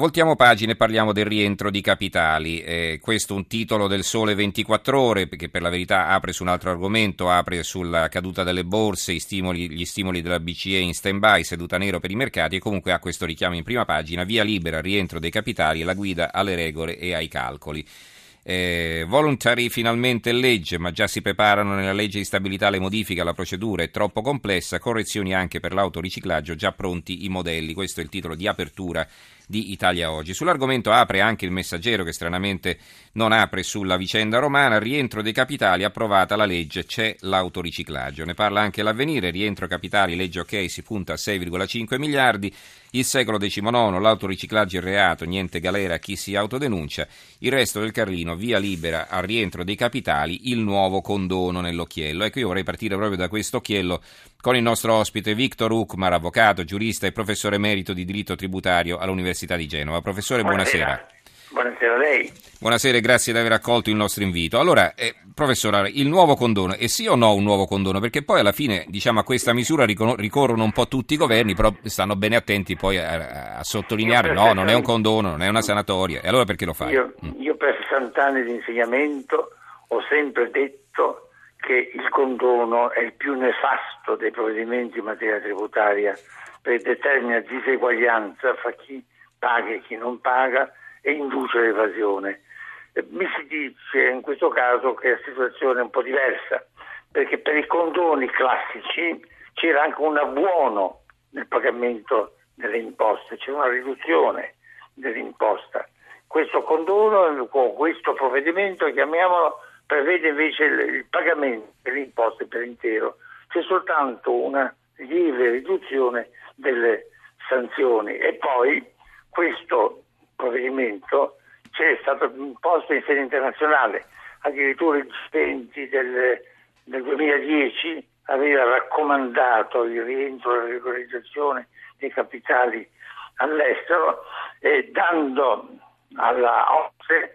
Voltiamo pagine e parliamo del rientro di capitali. Eh, questo è un titolo del Sole 24 Ore, che per la verità apre su un altro argomento, apre sulla caduta delle borse, stimoli, gli stimoli della BCE in stand-by, seduta nero per i mercati e comunque ha questo richiamo in prima pagina, via libera, rientro dei capitali e la guida alle regole e ai calcoli. Eh, voluntary finalmente legge, ma già si preparano nella legge di stabilità le modifiche alla procedura, è troppo complessa, correzioni anche per l'autoriciclaggio, già pronti i modelli. Questo è il titolo di apertura di Italia Oggi. Sull'argomento apre anche il messaggero che stranamente non apre sulla vicenda romana, rientro dei capitali, approvata la legge, c'è l'autoriciclaggio. Ne parla anche l'avvenire, rientro capitali, legge ok, si punta a 6,5 miliardi, il secolo XIX, l'autoriciclaggio è reato, niente galera a chi si autodenuncia, il resto del Carlino, via libera al rientro dei capitali, il nuovo condono nell'occhiello. Ecco, io vorrei partire proprio da questo occhiello con il nostro ospite Victor Ukmar, avvocato, giurista e professore emerito di diritto tributario all'Università di Genova. Professore, buonasera. buonasera. Buonasera a lei. Buonasera e grazie di aver accolto il nostro invito. Allora, eh, professore, il nuovo condono, è sì o no un nuovo condono? Perché poi alla fine, diciamo, a questa misura ricorrono un po' tutti i governi, però stanno bene attenti poi a, a sottolineare, no, non è un condono, non è una sanatoria. E allora perché lo fai? Io, mm. io per 60 anni di insegnamento ho sempre detto che il condono è il più nefasto dei provvedimenti in materia tributaria perché determina diseguaglianza fra chi paga e chi non paga e induce l'evasione. Mi si dice in questo caso che la situazione è un po' diversa, perché per i condoni classici c'era anche un abbuono nel pagamento delle imposte, c'era una riduzione dell'imposta. Questo condono, con questo provvedimento, chiamiamolo, prevede invece il pagamento delle imposte per intero. C'è soltanto una lieve riduzione delle sanzioni e poi questo provvedimento c'è stato imposto in sede internazionale, addirittura il G20 del, del 2010 aveva raccomandato il rientro e la regolarizzazione dei capitali all'estero e dando alla OCSE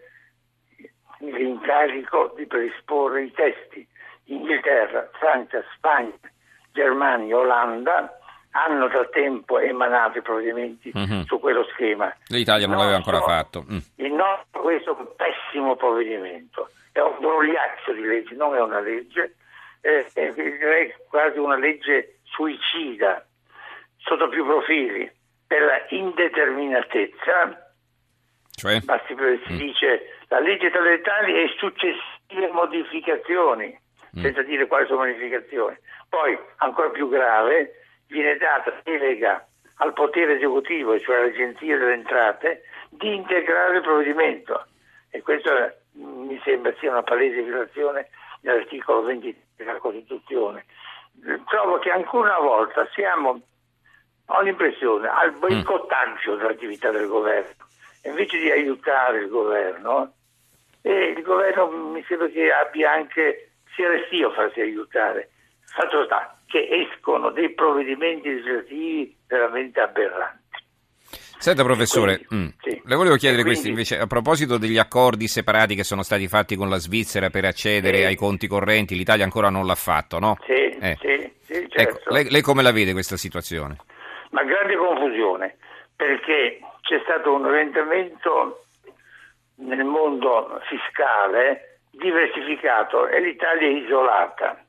l'incarico di predisporre i testi. Inghilterra, Francia, Spagna, Germania, Olanda hanno da tempo emanato i provvedimenti mm-hmm. su quello schema. L'Italia non l'aveva ancora fatto. Mm. Il nostro questo è un pessimo provvedimento, è un brogliaccio di legge, non è una legge, è, è, è quasi una legge suicida sotto più profili per la indeterminatezza, cioè? Basti, si mm. dice la legge tra le tali e successive modificazioni, mm. senza dire quali sono le modificazioni. Poi, ancora più grave, viene data delega al potere esecutivo, cioè all'Agenzia delle Entrate, di integrare il provvedimento. E questo mi sembra sia una palese violazione dell'articolo 20 della Costituzione. Trovo che ancora una volta siamo, ho l'impressione, al boicottaggio dell'attività del governo. Invece di aiutare il governo, e il governo mi sembra che abbia anche, sia restio a farsi aiutare. Fatto sta che escono dei provvedimenti legislativi veramente aberranti. Senta professore, quindi, mm, sì. le volevo chiedere quindi, questo invece a proposito degli accordi separati che sono stati fatti con la Svizzera per accedere sì. ai conti correnti, l'Italia ancora non l'ha fatto, no? Sì, eh. sì, sì ecco, certo. ecco, lei, lei come la vede questa situazione? Ma grande confusione, perché c'è stato un orientamento nel mondo fiscale diversificato e l'Italia è isolata.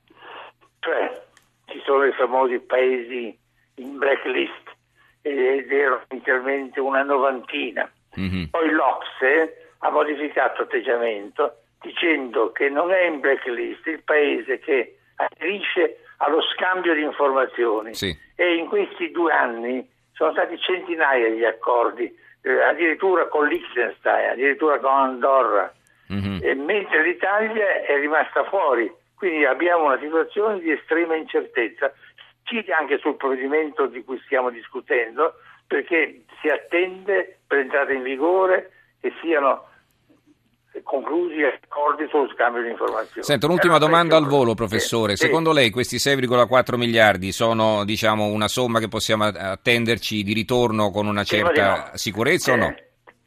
Sono i famosi paesi in blacklist ed erano inizialmente una novantina. Mm-hmm. Poi l'Ocse ha modificato atteggiamento dicendo che non è in blacklist il paese che aderisce allo scambio di informazioni sì. e in questi due anni sono stati centinaia di accordi, eh, addirittura con Liechtenstein, addirittura con Andorra, mm-hmm. mentre l'Italia è rimasta fuori quindi abbiamo una situazione di estrema incertezza, anche sul provvedimento di cui stiamo discutendo, perché si attende per entrare in vigore che siano conclusi accordi sullo scambio di informazioni. Senta, un'ultima domanda al volo, professore. Sì, Secondo sì. lei questi 6,4 miliardi sono diciamo, una somma che possiamo attenderci di ritorno con una certa no. sicurezza eh, o no?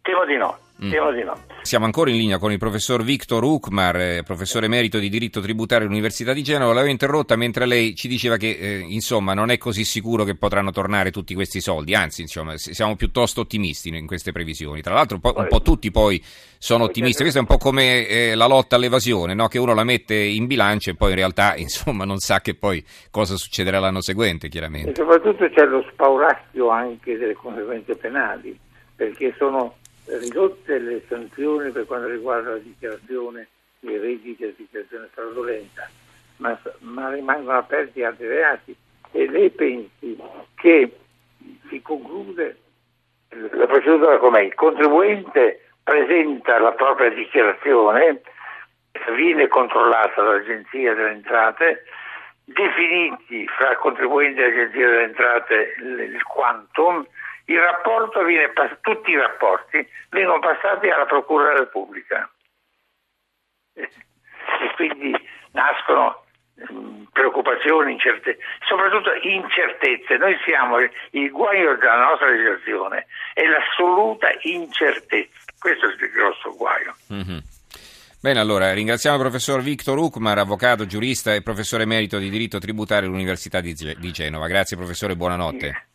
Temo di no, mm. temo di no Siamo ancora in linea con il professor Victor Ukmar, eh, professore emerito di diritto tributario all'Università di Genova. L'avevo interrotta mentre lei ci diceva che eh, insomma non è così sicuro che potranno tornare tutti questi soldi, anzi insomma siamo piuttosto ottimisti in queste previsioni. Tra l'altro un po', un po tutti poi sono ottimisti, questo è un po' come eh, la lotta all'evasione, no? che uno la mette in bilancio e poi in realtà insomma non sa che poi cosa succederà l'anno seguente chiaramente. E soprattutto c'è lo spaurazio anche delle conseguenze penali, perché sono ridotte le sanzioni per quanto riguarda la dichiarazione dei redditi e la dichiarazione fraudolenta, ma, ma, rimangono aperti altri reati e lei pensi che si conclude la procedura com'è? Il contribuente presenta la propria dichiarazione, viene controllata dall'Agenzia delle Entrate, definiti fra il contribuente e l'Agenzia delle Entrate il quantum, il rapporto viene, tutti i rapporti vengono passati alla Procura della Repubblica e quindi nascono mm, preoccupazioni, incertezze, soprattutto incertezze. Noi siamo, il guaio della nostra legislazione è l'assoluta incertezza, questo è il grosso guaio. Mm-hmm. Bene, allora ringraziamo il professor Victor Ukmar, avvocato, giurista e professore emerito di diritto tributario all'Università di Genova. Grazie professore, buonanotte.